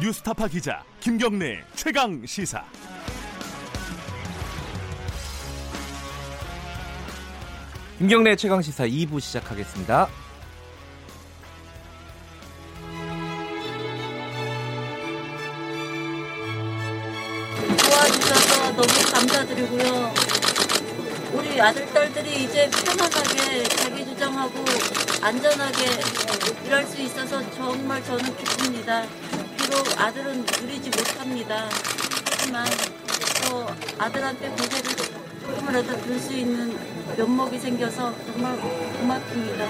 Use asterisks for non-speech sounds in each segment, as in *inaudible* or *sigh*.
뉴스타파 기자 김경래 최강 시사. 김경래 최강 시사 2부 시작하겠습니다. 도와주셔서 너무 감사드리고요. 우리 아들, 딸들이 이제 편안하게 자기 주장하고 안전하게 일할 수 있어서 정말 저는 기쁩니다. 비록 아들은 누리지 못합니다. 하지만 또 아들한테 고개를 조금이라도 들 수 있는 면목이 생겨서 정말 고맙습니다.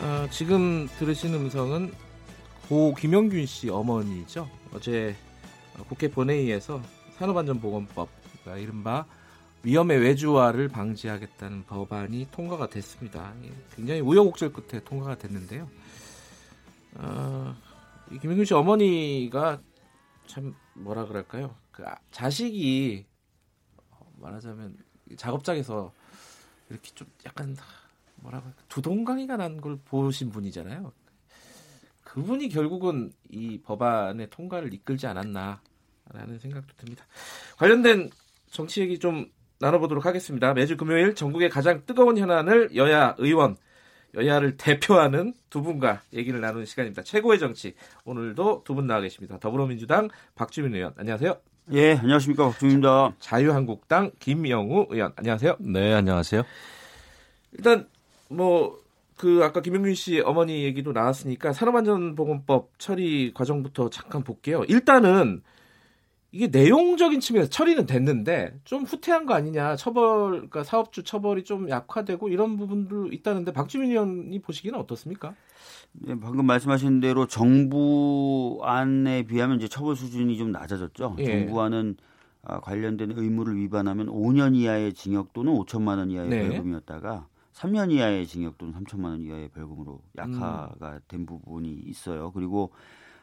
어, 지금 들으신 음성은 고 김영균 씨 어머니죠. 어제 국회 본회의에서 산업안전보건법, 이른바 위험의 외주화를 방지하겠다는 법안이 통과가 됐습니다. 굉장히 우여곡절 끝에 통과가 됐는데요. 어, 이 김영균 씨 어머니가 참 뭐라 그럴까요? 그 아- 자식이 어, 말하자면 작업장에서 이렇게 좀 약간 뭐라고 두동강이가 난 걸 보신 분이잖아요. 그분이 결국은 이 법안의 통과를 이끌지 않았나라는 생각도 듭니다. 관련된 정치 얘기 좀 나눠보도록 하겠습니다. 매주 금요일 전국의 가장 뜨거운 현안을 여야 의원, 여야를 대표하는 두 분과 얘기를 나누는 시간입니다. 최고의 정치 오늘도 두 분 나와 계십니다. 더불어민주당 박주민 의원 안녕하세요. 예, 안녕하십니까 박주민입니다. 자유한국당 김영우 의원 안녕하세요. 네, 안녕하세요. 일단 뭐 그 아까 김영균 씨 어머니 얘기도 나왔으니까 산업안전보건법 처리 과정부터 잠깐 볼게요. 일단은 이게 내용적인 측면에서 처리는 됐는데 좀 후퇴한 거 아니냐 처벌 그러니까 사업주 처벌이 좀 약화되고 이런 부분도 있다는데 박주민 의원이 보시기는 어떻습니까? 예, 방금 말씀하신 대로 정부안에 비하면 이제 처벌 수준이 좀 낮아졌죠. 예. 정부안은 아, 관련된 의무를 위반하면 5년 이하의 징역 또는 5천만 원 이하의 네. 벌금이었다가 3년 이하의 징역 또는 3천만 원 이하의 벌금으로 음. 약화가 된 부분이 있어요. 그리고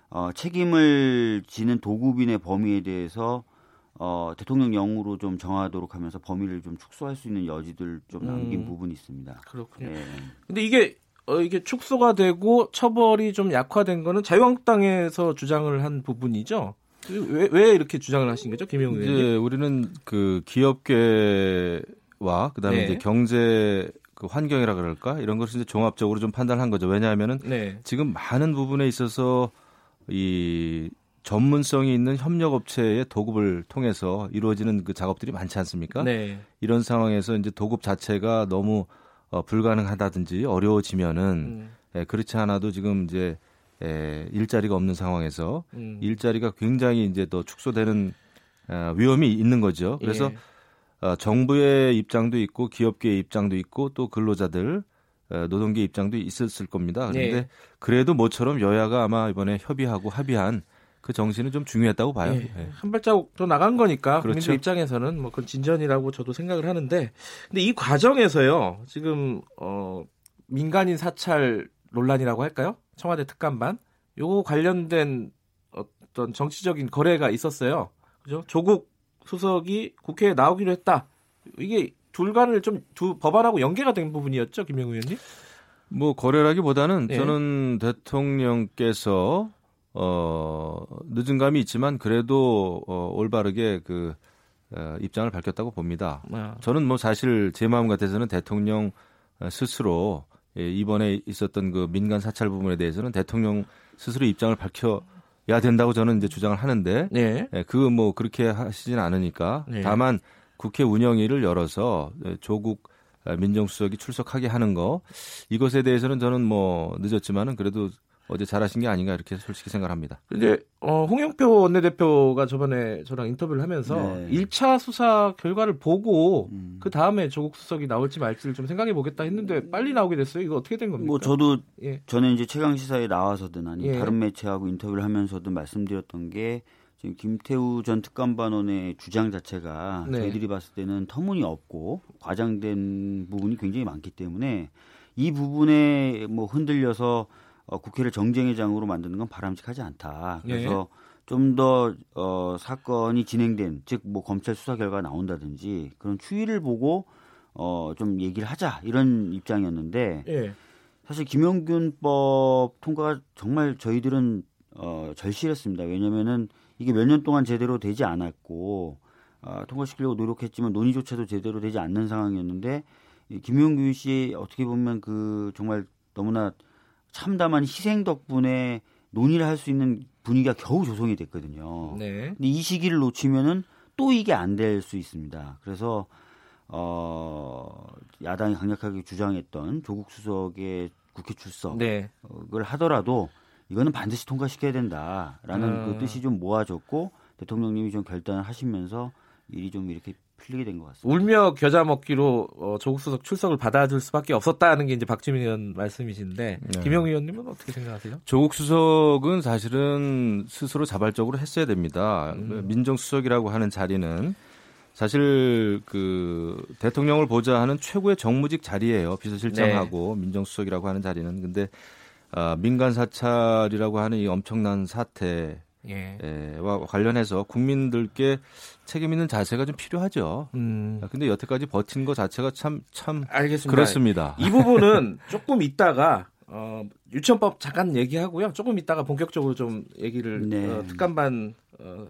어, 책임을 지는 도급인의 범위에 대해서 어, 대통령령으로 좀 정하도록 하면서 범위를 좀 축소할 수 있는 여지들 좀 남긴 음. 부분이 있습니다. 그렇군요. 예. 근데 이게 어, 이게 축소가 되고 처벌이 좀 약화된 거는 자유한국당에서 주장을 한 부분이죠. 왜, 왜 이렇게 주장을 하신 거죠, 김영우 의원님? 이제 우리는 그 기업계와 그다음에 네. 이제 경제 그 환경이라 그럴까 이런 것을 이제 종합적으로 좀 판단한 거죠. 왜냐하면은 네. 지금 많은 부분에 있어서 이 전문성이 있는 협력 업체의 도급을 통해서 이루어지는 그 작업들이 많지 않습니까? 네. 이런 상황에서 이제 도급 자체가 너무 어, 불가능하다든지 어려워지면은 음, 예, 그렇지 않아도 지금 이제 예, 일자리가 없는 상황에서 음. 일자리가 굉장히 이제 더 축소되는 어, 위험이 있는 거죠. 그래서 예. 어, 정부의 입장도 있고 기업계의 입장도 있고 또 근로자들 어, 노동계 입장도 있었을 겁니다. 그런데 예. 그래도 모처럼 여야가 아마 이번에 협의하고 합의한 그 정신은 좀 중요했다고 봐요. 예, 예. 한 발자국 더 나간 거니까 그렇죠. 국민들 입장에서는 뭐 그건 진전이라고 저도 생각을 하는데 근데 이 과정에서요 지금 어 민간인 사찰 논란이라고 할까요 청와대 특감반 요거 관련된 어떤 정치적인 거래가 있었어요 그죠 조국 수석이 국회에 나오기로 했다 이게 둘간을 좀두 법안하고 연계가 된 부분이었죠 김영우 의원님 뭐 거래라기보다는 예. 저는 대통령께서 어 늦은 감이 있지만 그래도 어, 올바르게 그 어, 입장을 밝혔다고 봅니다. 아, 저는 뭐 사실 제 마음 같아서는 대통령 어, 스스로 예, 이번에 있었던 그 민간 사찰 부분에 대해서는 대통령 스스로 입장을 밝혀야 된다고 저는 이제 주장을 하는데 네 예, 그거 뭐 그렇게 하시진 않으니까 네. 다만 국회 운영위를 열어서 예, 조국 아, 민정수석이 출석하게 하는 거 이것에 대해서는 저는 뭐 늦었지만은 그래도 어제 잘하신 게 아닌가 이렇게 솔직히 생각합니다. 근데 어, 홍영표 원내대표가 저번에 저랑 인터뷰를 하면서 네. 1차 수사 결과를 보고 음. 그 다음에 조국 수석이 나올지 말지를 좀 생각해 보겠다 했는데 빨리 나오게 됐어요. 이거 어떻게 된 겁니까? 뭐 저도 예. 저는 이제 최강 시사에 나와서든 아니 예. 면 다른 매체하고 인터뷰를 하면서도 말씀드렸던 게 지금 김태우 전 특감반원의 주장 자체가 네. 저희들이 봤을 때는 터무니없고 과장된 부분이 굉장히 많기 때문에 이 부분에 뭐 흔들려서 어, 국회를 정쟁의 장으로 만드는 건 바람직하지 않다. 예. 그래서 좀더 어, 사건이 진행된 즉 뭐 검찰 수사 결과가 나온다든지 그런 추이를 보고 어, 좀 얘기를 하자 이런 입장이었는데 예. 사실 김영균법 통과가 정말 저희들은 어, 절실했습니다. 왜냐면은 이게 몇 년 동안 제대로 되지 않았고 어, 통과시키려고 노력했지만 논의조차도 제대로 되지 않는 상황이었는데 이 김용균 씨 어떻게 보면 그 정말 너무나 참담한 희생 덕분에 논의를 할 수 있는 분위기가 겨우 조성이 됐거든요. 네. 근데 이 시기를 놓치면은 또 이게 안 될 수 있습니다. 그래서 어 야당이 강력하게 주장했던 조국 수석의 국회 출석을 네. 하더라도 이거는 반드시 통과시켜야 된다라는 아. 그 뜻이 좀 모아졌고 대통령님이 좀 결단을 하시면서 일이 좀 이렇게 풀리게 된 것 같습니다. 울며 겨자 먹기로 어, 조국 수석 출석을 받아줄 수밖에 없었다는 게 이제 박주민 의원 말씀이신데 네. 김영 의원님은 어떻게 생각하세요? 조국 수석은 사실은 스스로 자발적으로 했어야 됩니다. 음. 민정수석이라고 하는 자리는 사실 그 대통령을 보좌 하는 최고의 정무직 자리예요. 비서실장하고 네. 민정수석이라고 하는 자리는. 근데 아, 민간 사찰이라고 하는 이 엄청난 사태와 예. 관련해서 국민들께 책임 있는 자세가 좀 필요하죠. 음. 아, 근데 여태까지 버틴 것 자체가 참 참 알겠습니다. 그렇습니다. 이 부분은 조금 있다가 어, 유치원법 잠깐 얘기하고요. 조금 있다가 본격적으로 좀 얘기를 네. 어, 특감반 어,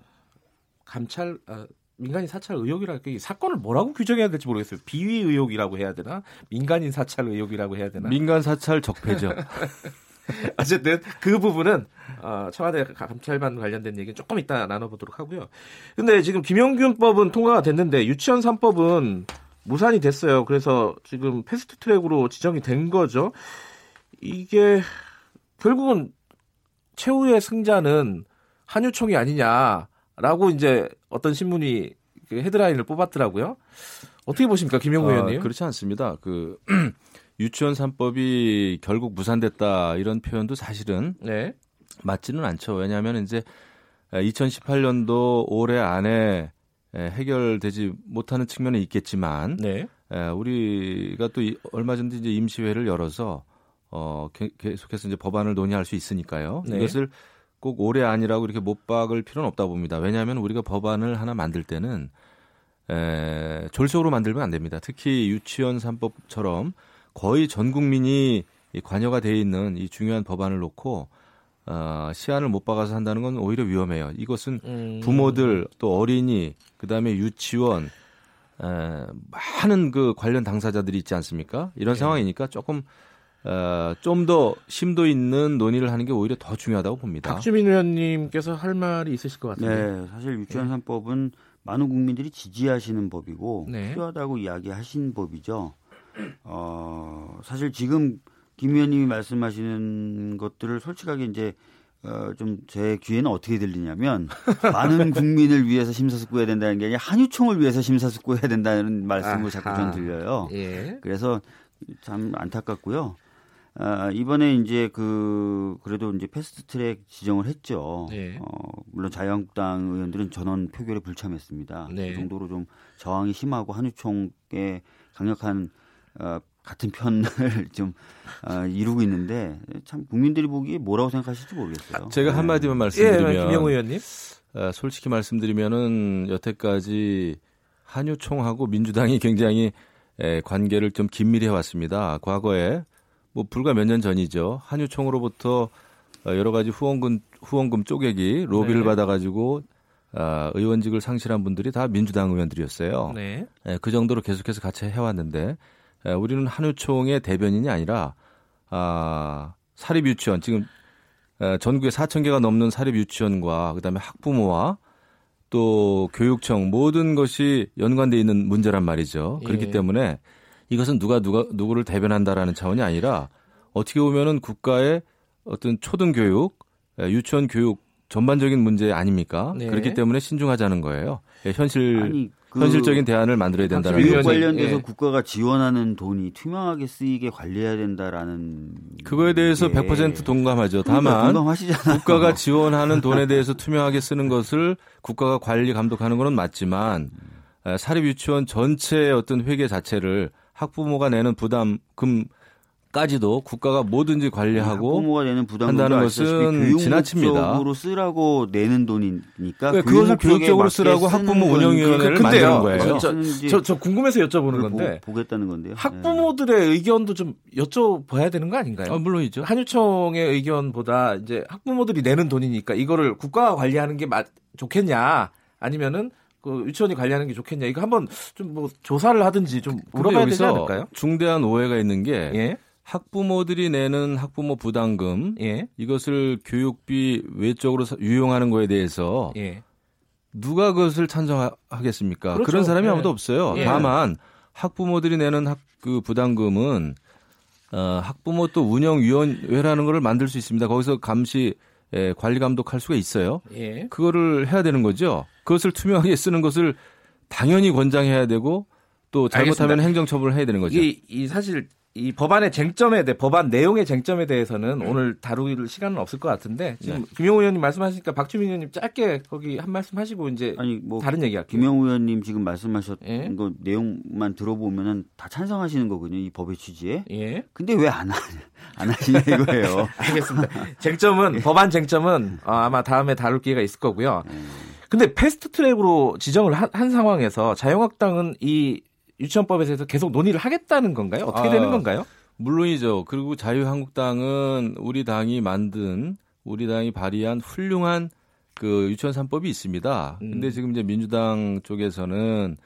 감찰 어, 민간인 사찰 의혹이랄까 이 사건을 뭐라고 규정해야 될지 모르겠어요. 비위 의혹이라고 해야 되나? 민간인 사찰 의혹이라고 해야 되나? 민간 사찰 적폐죠. *laughs* *laughs* 어쨌든 그 부분은 어, 청와대 감찰반 관련된 얘기는 조금 이따 나눠보도록 하고요. 근데 지금 김용균법은 통과가 됐는데 유치원 3법은 무산이 됐어요. 그래서 지금 패스트 트랙으로 지정이 된 거죠. 이게 결국은 최후의 승자는 한유총이 아니냐라고 이제 어떤 신문이 그 헤드라인을 뽑았더라고요. 어떻게 보십니까, 김영우 아, 의원님? 그렇지 않습니다. 그 유치원 3법이 결국 무산됐다 이런 표현도 사실은 네. 맞지는 않죠. 왜냐하면 이제 2018년도 올해 안에 해결되지 못하는 측면이 있겠지만 네. 에, 우리가 또 이- 얼마 전에 이제 임시회를 열어서 어 게- 계속해서 이제 법안을 논의할 수 있으니까요. 네. 이것을 꼭 올해 아니라고 이렇게 못 박을 필요는 없다 봅니다. 왜냐하면 우리가 법안을 하나 만들 때는 에, 졸속으로 만들면 안 됩니다. 특히 유치원 3법처럼 거의 전 국민이 이 관여가 돼 있는 이 중요한 법안을 놓고 어, 시한을 못 박아서 한다는 건 오히려 위험해요. 이것은 음. 부모들 또 어린이 그다음에 유치원 에, 많은 그 관련 당사자들이 있지 않습니까? 이런 네. 상황이니까 조금 어, 좀 더 심도 있는 논의를 하는 게 오히려 더 중요하다고 봅니다. 박주민 의원님께서 할 말이 있으실 것 같은데. 네, 사실 유치원 3법은 많은 국민들이 지지하시는 법이고 네. 필요하다고 이야기하신 법이죠. 어, 사실 지금 김 의원님이 말씀하시는 것들을 솔직하게 이제 어, 좀 제 귀에는 어떻게 들리냐면 *laughs* 많은 국민을 위해서 심사숙고해야 된다는 게 아니라 한유총을 위해서 심사숙고해야 된다는 자꾸 아하. 전 들려요. 예. 그래서 참 안타깝고요. 아, 이번에 이제 그 그래도 이제 패스트트랙 지정을 했죠. 네. 어, 물론 자유한국당 의원들은 전원 표결에 불참했습니다. 네. 그 정도로 좀 저항이 심하고 한유총의 강력한 어, 같은 편을 *laughs* 좀 어, 이루고 있는데 참 국민들이 보기에 뭐라고 생각하실지 모르겠어요. 제가 네. 한마디만 예, 말씀드리면 김영우 의원님. 어, 솔직히 말씀드리면은 여태까지 한유총하고 민주당이 굉장히 에, 관계를 좀 긴밀히 해왔습니다. 과거에 뭐 불과 몇 년 전이죠. 한유총으로부터 어, 여러 가지 후원금 후원금 쪼개기 로비를 네. 받아가지고 아, 의원직을 상실한 분들이 다 민주당 의원들이었어요. 네. 에, 그 정도로 계속해서 같이 해왔는데 에, 우리는 한유총의 대변인이 아니라 아, 사립 유치원 지금 에, 전국에 4천 개가 넘는 사립 유치원과 그다음에 학부모와 또 교육청 모든 것이 연관돼 있는 문제란 말이죠. 그렇기 예. 때문에 이것은 누가 누가 누구를 대변한다라는 차원이 아니라 어떻게 보면은 국가의 어떤 초등 교육, 에, 유치원 교육 전반적인 문제 아닙니까? 네. 그렇기 때문에 신중하자는 거예요. 예, 현실 아니, 그 현실적인 대안을 만들어야 된다는 박수민 교육 관련돼서 예. 국가가 지원하는 돈이 투명하게 쓰이게 관리해야 된다라는 그거에 대해서 게 100% 동감하죠. 그러니까 다만 공감하시잖아요. 국가가 지원하는 돈에 대해서 투명하게 쓰는 것을 국가가 관리 감독하는 것은 맞지만 에, 사립 유치원 전체의 어떤 회계 자체를 학부모가 내는 부담금 까지도 국가가 뭐든지 관리하고 학부모가 내는 부담금도 한다는 아시다시피 것은 교육 지나칩니다. 목적으로 쓰라고 내는 돈이니까 네, 그것을 교육적으로 쓰라고 학부모 건 운영위원회를 그- 만드는 거예요. 저, 저, 저 궁금해서 여쭤보는 건데 보, 보겠다는 건데요. 네. 학부모들의 의견도 좀 여쭤봐야 되는 거 아닌가요? 아, 물론이죠. 한유총의 의견보다 이제 학부모들이 내는 돈이니까 이거를 국가가 관리하는 게 맞, 좋겠냐 아니면은 그 유치원이 관리하는 게 좋겠냐 이거 한번 좀 뭐 조사를 하든지 좀 물어봐야 되지 않을까요? 중대한 오해가 있는 게 예, 학부모들이 내는 학부모 부담금 예, 이것을 교육비 외적으로 사- 유용하는 거에 대해서 예. 누가 그것을 찬성하겠습니까? 그렇죠. 그런 사람이 예. 아무도 없어요. 예. 다만 학부모들이 내는 학, 그 부담금은 어, 학부모 또 운영위원회라는 것을 만들 수 있습니다. 거기서 감시 에, 관리 감독할 수가 있어요. 예. 그거를 해야 되는 거죠. 그것을 투명하게 쓰는 것을 당연히 권장해야 되고 또 잘못하면. 행정처벌을 해야 되는 거죠. 이, 이 사실 이 법안의 쟁점에 대해 법안 내용의 쟁점에 대해서는 오늘 다룰 시간은 없을 것 같은데 지금 김용호 의원님 말씀하시니까 박주민 의원님 짧게 거기 한 말씀 하시고 이제 아니 뭐 다른 얘기 할게요. 김영우 의원님 지금 말씀하셨던 예. 거 내용만 들어보면은 다 찬성하시는 거거든요. 이 법의 취지에. 예. 근데 왜 안 안 하시냐 이거예요. *laughs* 알겠습니다. 쟁점은 법안 쟁점은 어, 아마 다음에 다룰 기회가 있을 거고요. 근데 패스트 트랙으로 지정을 한, 한 상황에서 자유한국당은 이 유치원법에 대해서 계속 논의를 하겠다는 건가요? 어떻게 아, 되는 건가요? 물론이죠. 그리고 자유한국당은 우리 당이 만든 우리 당이 발의한 훌륭한 그 유치원 3법이 있습니다. 음. 근데 지금 이제 민주당 쪽에서는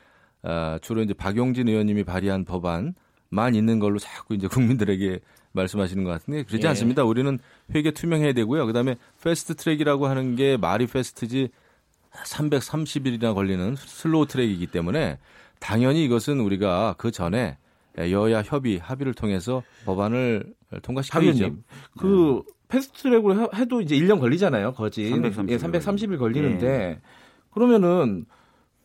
아, 주로 이제 박용진 의원님이 발의한 법안만 있는 걸로 자꾸 이제 국민들에게 말씀하시는 것 같은데 그렇지 예. 않습니다. 우리는 회계 투명해야 되고요. 그다음에 패스트 트랙이라고 하는 게 말이 fast지 330일이나 걸리는 slow track이기 때문에 당연히 이것은 우리가 그 전에 여야 협의 합의를 통해서 법안을 통과시켜야죠. 박의원님, 그 패스트 트랙으로 해- 해도 이제 1년 걸리잖아요. 거진 330일 예, 330일 걸리는데 그러면은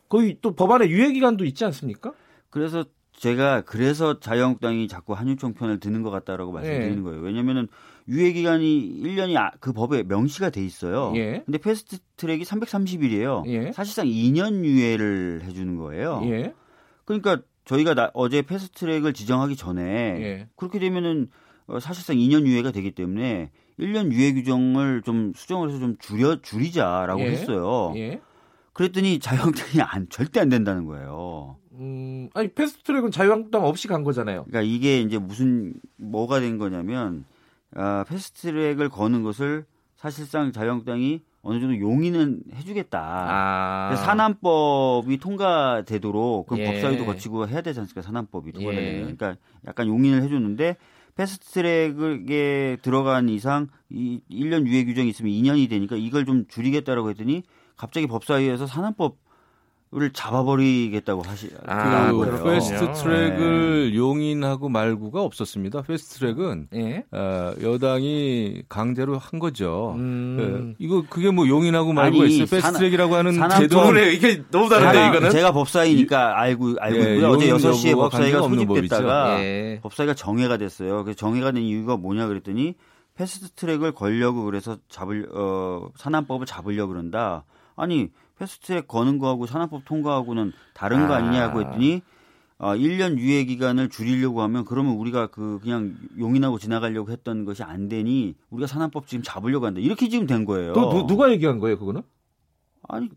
거의 또 법안의 유예 기간도 있지 않습니까? 그래서 제가 그래서 자유한국당이 자꾸 한유총 편을 드는 것 같다라고 말씀드리는 예. 거예요. 왜냐면은 유예 기간이 1년이 아- 그 법에 명시가 돼 있어요. 예. 근데 패스트 트랙이 330일이에요. 예. 사실상 2년 유예를 해 주는 거예요. 예. 그러니까 저희가 나- 어제 패스트 트랙을 지정하기 전에 예. 그렇게 되면은 어, 사실상 2년 유예가 되기 때문에 1년 유예 규정을 좀 수정을 해서 좀 줄여 줄이자라고 예. 했어요. 예. 그랬더니 자유한국당이 *laughs* 안 절대 안 된다는 거예요. 음, 아니 패스트 트랙은 자유한국당 없이 간 거잖아요. 그러니까 이게 이제 무슨 뭐가 된 거냐면 아, 패스트트랙을 거는 것을 사실상 자유한국당이 어느 정도 용인은 해주겠다. 아. 산안법이 통과되도록 그 예. 법사위도 거치고 해야 되지 않습니까? 산안법이 통과되면. 예. 그러니까 약간 용인을 해줬는데 패스트트랙에 들어간 이상 이 1년 유예 규정이 있으면 2년이 되니까 이걸 좀 줄이겠다라고 했더니 갑자기 법사위에서 산안법 을 잡아버리겠다고 하시 아, 그. 패스트 그렇군요. 트랙을 용인하고 말고가 없었습니다. 패스트 트랙은 예. 어, 여당이 강제로 한 거죠. 음. 예, 이거 그게 뭐 용인하고 말고 있어요. 패스트 트랙이라고 하는 제도는 그래 이게 너무 다른데 이거는. 제가 법사위니까 알고 알고 예, 있고요. 어제 용인 6시에 여부와 법사위가 소집됐다가 예. 법사위가 정회가 됐어요. 그래서 정회가 된 이유가 뭐냐 그랬더니 패스트 트랙을 걸려고 그래서 잡을 어 산안법을 잡으려고 그런다. 아니 패스트 트랙 거는 거하고 산안법 통과하고는 다른 거 아. 아니냐고 했더니 어 1년 유예 기간을 줄이려고 하면 그러면 우리가 그 그냥 용인하고 지나가려고 했던 것이 안 되니 우리가 산안법 지금 잡으려고 한다. 이렇게 지금 된 거예요. 또 누, 누가 얘기한 거예요, 그거는? 아니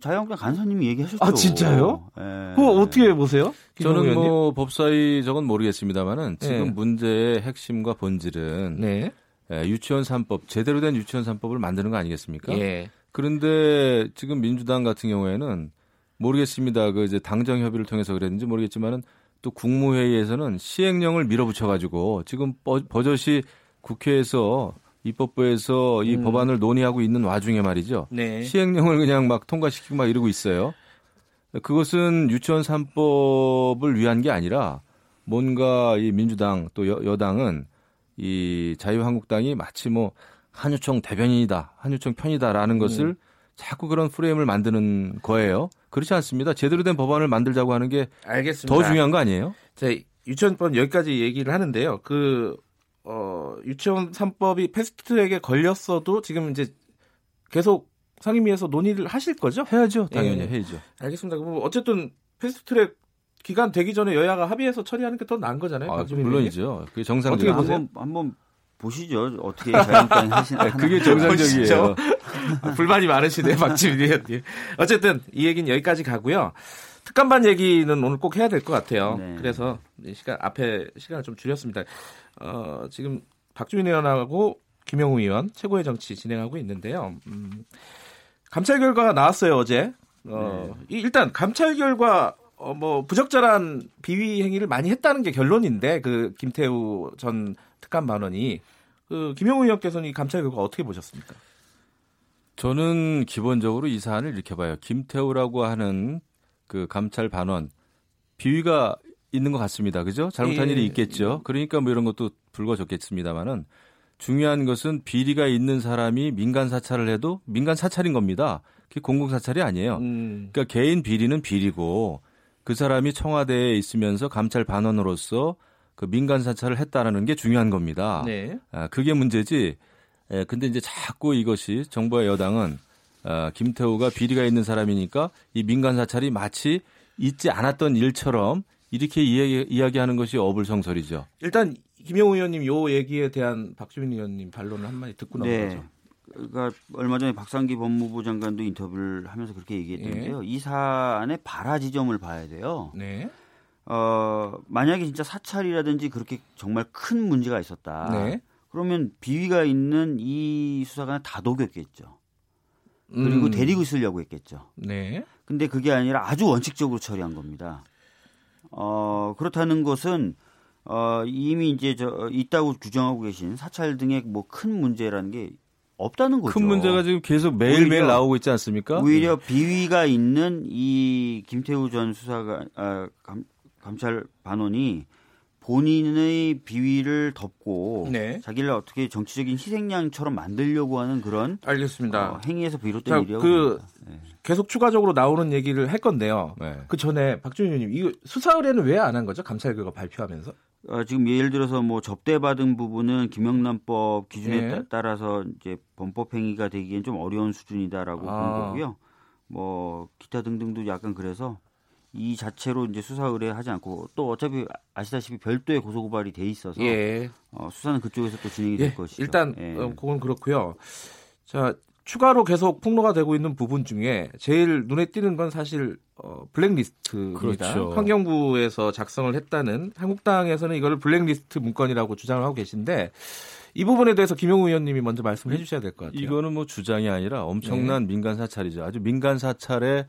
자유한국당 간사님이 얘기하셨죠. 아, 진짜요? 예. 그거 어떻게 보세요? 저는 의원님? 뭐 법사위 저건 모르겠습니다만은 지금 네. 문제의 핵심과 본질은 네. 예, 유치원 3법 제대로 된 유치원 3법을 만드는 거 아니겠습니까? 예. 그런데 지금 민주당 같은 경우에는 모르겠습니다. 그 이제 당정 협의를 통해서 그랬는지 모르겠지만은 또 국무회의에서는 시행령을 밀어붙여 가지고 지금 버- 버젓이 국회에서 입법부에서 이 음. 법안을 논의하고 있는 와중에 말이죠. 네. 시행령을 그냥 막 통과시키고 막 이러고 있어요. 그것은 유치원 3법을 위한 게 아니라 뭔가 이 민주당 또 여, 여당은 이 자유한국당이 마치 뭐 한유총 대변인이다, 한유총 편이다라는 것을 자꾸 그런 프레임을 만드는 거예요. 그렇지 않습니다. 제대로 된 법안을 만들자고 하는 게더 알겠습니다. 중요한 거 아니에요? 자, 유치원법 여기까지 얘기를 하는데요. 그, 어, 유치원 3법이 패스트트랙에 걸렸어도 지금 이제 계속 상임위에서 논의를 하실 거죠? 해야죠. 당연히 예. 해야죠. 알겠습니다. 그럼 어쨌든 패스트트랙 기간 되기 전에 여야가 합의해서 처리하는 게 더 나은 거잖아요. 아. 물론이죠. 그게. 보세요? 한번 한번 보시죠. 어떻게 자유한국당이 *laughs* 하시나. 네, 그게 정상적이에요. 불만이 많으시네요, 박지민 의원님. 어쨌든 이 얘기는 여기까지 가고요. 특감반 얘기는 오늘 꼭 해야 될 것 같아요. 네. 그래서 이 시간 앞에 시간을 좀 줄였습니다. 어, 지금 박주민 의원하고 김영우 의원 최고의 정치 진행하고 있는데요. 음, 감찰 결과가 나왔어요 어제. 어, 이- 일단 감찰 결과 어, 뭐 부적절한 비위 행위를 많이 했다는 게 결론인데 그 김태우 전 특감 반원이 그 김영우 의원께서는 이 감찰 결과 어떻게 보셨습니까? 저는 기본적으로 이 사안을 이렇게 봐요. 김태우라고 하는 그 감찰 반원 비위가 있는 것 같습니다. 그죠? 잘못한 예. 일이 있겠죠. 그러니까 뭐 이런 것도 불거졌겠습니다만은 중요한 것은 비리가 있는 사람이 민간 사찰을 해도 민간 사찰인 겁니다. 그게 공공 사찰이 아니에요. 음, 그러니까 개인 비리는 비리고 그 사람이 청와대에 있으면서 감찰 반원으로서 그 민간 사찰을 했다라는 게 중요한 겁니다. 네. 아, 그게 문제지. 에, 근데 이제 자꾸 이것이 정부와 여당은 아, 김태우가 비리가 있는 사람이니까 이 민간 사찰이 마치 있지 않았던 일처럼 이렇게 이야기, 이야기 하는 것이 어불성설이죠. 일단 김영우 의원님 요 얘기에 대한 박주민 의원님 반론을 한 마디 듣고 넘어가죠. 네. 그러니까 얼마 전에 박상기 법무부 장관도 인터뷰를 하면서 그렇게 얘기했던데요. 이 사안의 발화 지점을 봐야 돼요. 네. 어, 만약에 진짜 사찰이라든지 그렇게 정말 큰 문제가 있었다. 네. 그러면 비위가 있는 이 수사관을 다독였겠죠. 그리고 음, 데리고 있으려고 했겠죠. 네. 근데 그게 아니라 아주 원칙적으로 처리한 겁니다. 어, 그렇다는 것은 어, 이미 이제 저 있다고 규정하고 계신 사찰 등의 뭐 큰 문제라는 게 없다는 거죠. 큰 문제가 지금 계속 매일매일 나오고 있지 않습니까? 오히려 비위가 있는 이 김태우 전 수사가 아, 감, 감찰 반원이 본인의 비위를 덮고 네. 자기를 어떻게 정치적인 희생양처럼 만들려고 하는 그런 알겠습니다. 어, 행위에서 비롯된 자, 일이라고 그-. 네. 계속 추가적으로 나오는 얘기를 할 건데요. 네. 그 전에 박주민 의원님 이거 수사 의뢰는 왜 안 한 거죠? 감찰 결과 발표하면서? 어, 지금 예를 들어서 뭐 접대받은 부분은 김영란법 기준에 예. 따- 따라서 이제 범법 행위가 되기엔 좀 어려운 수준이다라고 아. 본 거고요. 뭐 기타 등등도 약간 그래서 이 자체로 이제 수사 의뢰하지 않고 또 어차피 아시다시피 별도의 고소 고발이 돼 있어서 예. 어, 수사는 그쪽에서 또 진행이 될 예. 것이죠. 일단 예. 어, 그건 그렇고요. 자, 추가로 계속 폭로가 되고 있는 부분 중에 제일 눈에 띄는 건 사실 어, 블랙리스트입니다. 그렇죠. 환경부에서 작성을 했다는 한국당에서는 이걸 블랙리스트 문건이라고 주장을 하고 계신데 이 부분에 대해서 김용우 의원님이 먼저 말씀해 주셔야 될 것 같아요. 이거는 뭐 주장이 아니라 네. 엄청난 민간 사찰이죠. 아주 민간 사찰의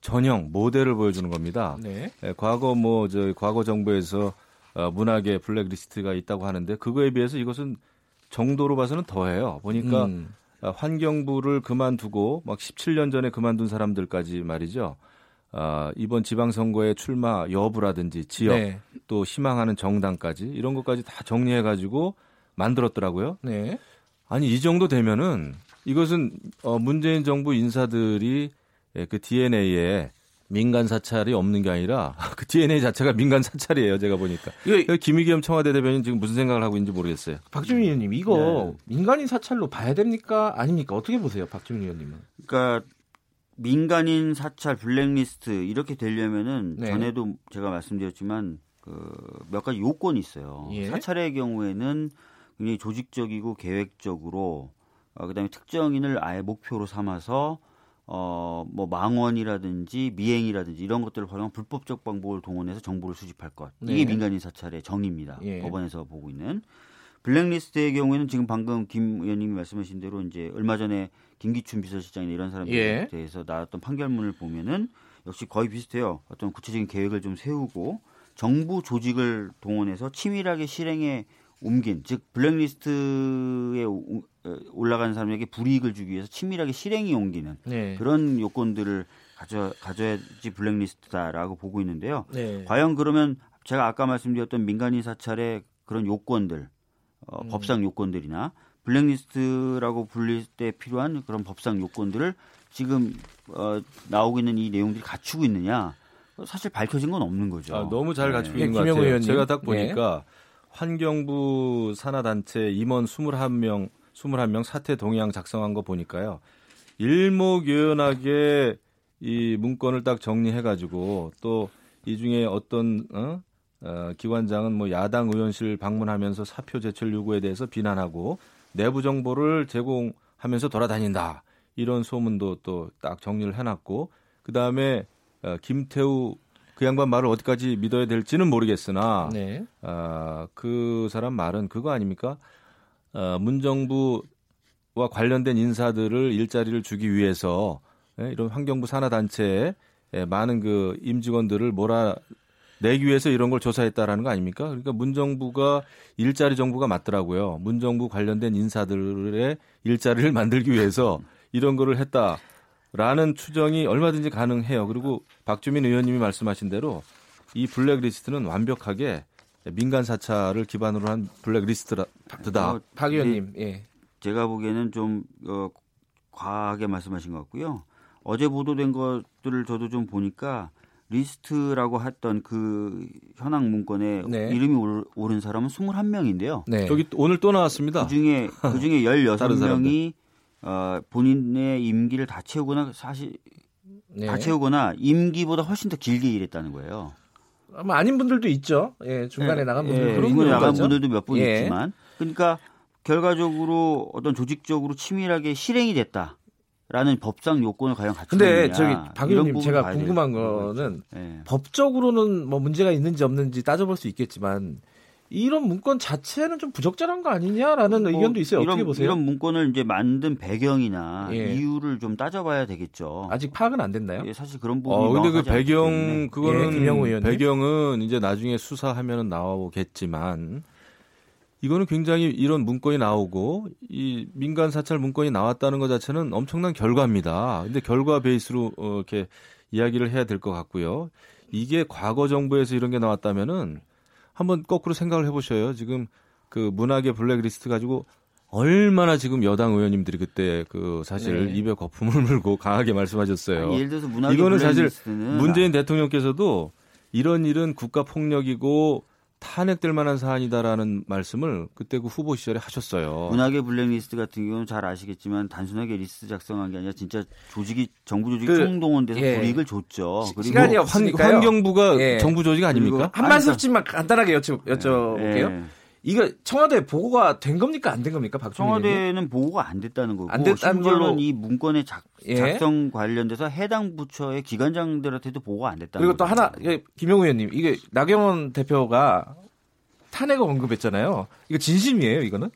전형 모델을 보여주는 겁니다. 네. 예, 과거 뭐 저 과거 정부에서 어, 문학의 블랙리스트가 있다고 하는데 그거에 비해서 이것은 정도로 봐서는 더해요. 보니까 음. 아, 환경부를 그만두고 막 17년 전에 그만둔 사람들까지 말이죠. 아, 이번 지방선거에 출마 여부라든지 지역 네. 또 희망하는 정당까지 이런 것까지 다 정리해 가지고 만들었더라고요. 네. 아니 이 정도 되면은 이것은 어, 문재인 정부 인사들이 예, 그 DNA에 민간 사찰이 없는 게 아니라 *laughs* 그 DNA 자체가 민간 사찰이에요. 제가 보니까 이거 김의겸 청와대 대변인 지금 무슨 생각을 하고 있는지 모르겠어요. 박주민 의원님 이거 네. 민간인 사찰로 봐야 됩니까? 아닙니까? 어떻게 보세요, 박주민 의원님은? 그러니까 민간인 사찰 블랙리스트 이렇게 되려면은 네. 전에도 제가 말씀드렸지만 그몇 가지 요건이 있어요. 예. 사찰의 경우에는 굉장히 조직적이고 계획적으로 어, 그다음에 특정인을 아예 목표로 삼아서 어뭐 망원이라든지 미행이라든지 이런 것들을 활용한 불법적 방법을 동원해서 정보를 수집할 것 이게 네. 민간인 사찰의 정의입니다. 예. 법원에서 보고 있는 블랙리스트의 경우에는 지금 방금 김 의원님이 말씀하신 대로 이제 얼마 전에 김기춘 비서실장이나 이런 사람들에 예. 대해서 나왔던 판결문을 보면은 역시 거의 비슷해요. 어떤 구체적인 계획을 좀 세우고 정부 조직을 동원해서 치밀하게 실행에 옮긴 즉 어, 올라간 사람에게 불이익을 주기 위해서 치밀하게 실행에 옮기는 네. 그런 요건들을 가져 가져야지 블랙리스트다라고 보고 있는데요. 네. 과연 그러면 제가 아까 말씀드렸던 민간인 사찰의 그런 요건들, 어, 음. 법상 요건들이나 블랙리스트라고 불릴 때 필요한 그런 법상 요건들을 지금 어, 나오고 있는 이 내용들이 갖추고 있느냐? 사실 밝혀진 건 없는 거죠. 아, 너무 잘 갖추고 예, 있는 것 김영우 같아요. 의원님. 제가 딱 보니까 환경부 산하단체 임원 21명 21명 사퇴 동의안 작성한 거 보니까요. 일목요연하게 이 문건을 딱 정리해 가지고 또 이 중에 어떤 어? 어, 기관장은 뭐 야당 의원실 방문하면서 사표 제출 요구에 대해서 비난하고 내부 정보를 제공하면서 돌아다닌다 이런 소문도 또 딱 정리를 해놨고 그 다음에 어, 김태우 그 양반 말을 어디까지 믿어야 될지는 모르겠으나 네. 어, 그 사람 말은 그거 아닙니까? 어, 문정부와 관련된 인사들을 일자리를 주기 위해서 예, 이런 환경부 산하 단체에 예, 많은 그 임직원들을 몰아 내기 위해서 이런 걸 조사했다라는 거 아닙니까? 그러니까 문정부가 일자리 정부가 맞더라고요. 문정부 관련된 인사들의 일자리를 *laughs* 만들기 위해서 이런 거를 했다라는 추정이 얼마든지 가능해요. 그리고 박주민 의원님이 말씀하신 대로 이 블랙리스트는 완벽하게 민간 사찰을 기반으로 한 블랙리스트다. 어, 박 의원님, 예. 제가 보기에는 좀 어, 과하게 말씀하신 것 같고요. 어제 보도된 것들을 저도 좀 보니까 리스트라고 했던 그 현황 문건에 네. 이름이 올- 오른 사람은 21명인데요. 네. 여기 오늘 또 나왔습니다. 그 중에 그 중에 다른 16명이 어, 본인의 임기를 다 채우거나 사실 네. 다 채우거나 임기보다 훨씬 더 길게 일했다는 거예요. 아마 아닌 분들도 있죠. 예, 중간에 나간 분들 예, 그런 중간에 나간. 분들도 몇분 예. 있지만 그러니까 결과적으로 어떤 조직적으로 치밀하게 실행이 됐다 라는 법상 요건을 과연 갖추고 근데 저기 박 의원님 제가 궁금한. 거는 예. 법적으로는 뭐 문제가 있는지 없는지 따져볼 수 있겠지만 이런 문건 자체는 좀 부적절한 거 아니냐라는 뭐 의견도 있어요. 이런, 어떻게 보세요? 이런 문건을 이제 만든 배경이나 예. 이유를 좀 따져봐야 되겠죠. 아직 파악은 안 됐나요? 예, 사실 그런 부분이 어, 근데 그 배경. 그거는 예. 배경은 이제 나중에 수사하면 나오겠지만 이거는 굉장히 이런 문건이 나오고 이 민간 사찰 문건이 나왔다는 것 자체는 엄청난 결과입니다. 근데 결과 베이스로 어, 이렇게 이야기를 해야 될 것 같고요. 이게 과거 정부에서 이런 게 나왔다면은 한번 거꾸로 생각을 해보셔요. 지금 그 문학의 블랙리스트 가지고 얼마나 지금 여당 의원님들이 그때 그 사실 네. 입에 거품을 *laughs* 물고 강하게 말씀하셨어요. 아니, 예를 들어서 문학의 이거는 사실 블랙리스트는 문재인 대통령께서도 이런 일은 국가 폭력이고 탄핵될 만한 사안이다라는 말씀을 그때 그 후보 시절에 하셨어요. 문학의 블랙리스트 같은 경우는 잘 아시겠지만 단순하게 리스트 작성한 게 아니라 진짜 조직이 정부 조직이 그, 총동원돼서 예. 불이익을 줬죠. 그리고 시간이 환, 없으니까요. 환경부가 예. 정부 조직 아닙니까? 그리고- 한 말씀씩만 간단하게 여쭤, 여쭤볼게요. 예. 이거 청와대 보고가 된 겁니까 안 된 겁니까 의원님? 청와대는 보고가 안 됐다는 거고 안 됐다는 심지어는 걸로- 이 문건의 작, 예. 작성 관련돼서 해당 부처의 기관장들한테도 보고가 안 됐다는 그리고 또. 하나 이게 김영우 의원님 이게 나경원 대표가 탄핵을 언급했잖아요. 이거 진심이에요 이거는?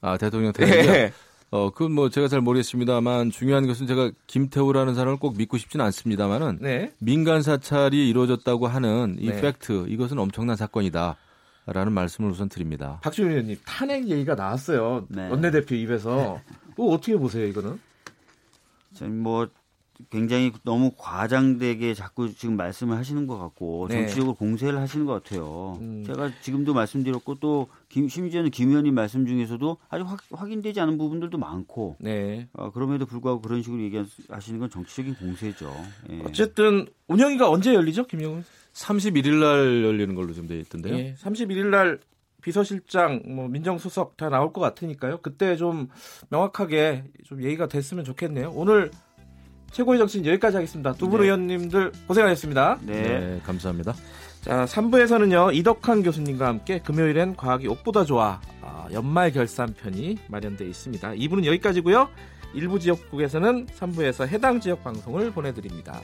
아 대통령 탄핵이요. 예. 어, 그건 뭐 제가 잘 모르겠습니다만 중요한 것은 제가 김태우라는 사람을 꼭 믿고 싶지는 않습니다만은 네. 민간 사찰이 이루어졌다고 하는 이 네. 팩트 이것은 엄청난 사건이다 라는 말씀을 우선 드립니다. 박준희 의원님 탄핵 얘기가 나왔어요. 네. 원내대표 입에서. 뭐 어떻게 보세요 이거는? 저는 뭐 굉장히 너무 과장되게 자꾸 지금 말씀을 하시는 것 같고 네. 정치적으로 공세를 하시는 것 같아요. 음. 제가 지금도 말씀드렸고 또 김, 심지어는 김 의원님 말씀 중에서도 아직 확, 확인되지 않은 부분들도 많고 네. 어, 그럼에도 불구하고 그런 식으로 얘기하시는 건 정치적인 공세죠. 예. 어쨌든 운영위가 언제 열리죠 김영우? 31일 날 열리는 걸로 좀 돼 있던데요. 예. 31일 날 비서실장, 뭐 민정수석 다 나올 것 같으니까요. 그때 좀 명확하게 좀 얘기가 됐으면 좋겠네요. 오늘 최고의 정치인 여기까지 하겠습니다. 두분 네. 의원님들 고생하셨습니다. 네. 네, 감사합니다. 자, 3부에서는요, 이덕환 교수님과 함께 금요일엔 과학이 옥보다 좋아 아, 연말 결산편이 마련되어 있습니다. 2부는 여기까지고요. 일부 지역국에서는 3부에서 해당 지역 방송을 보내드립니다.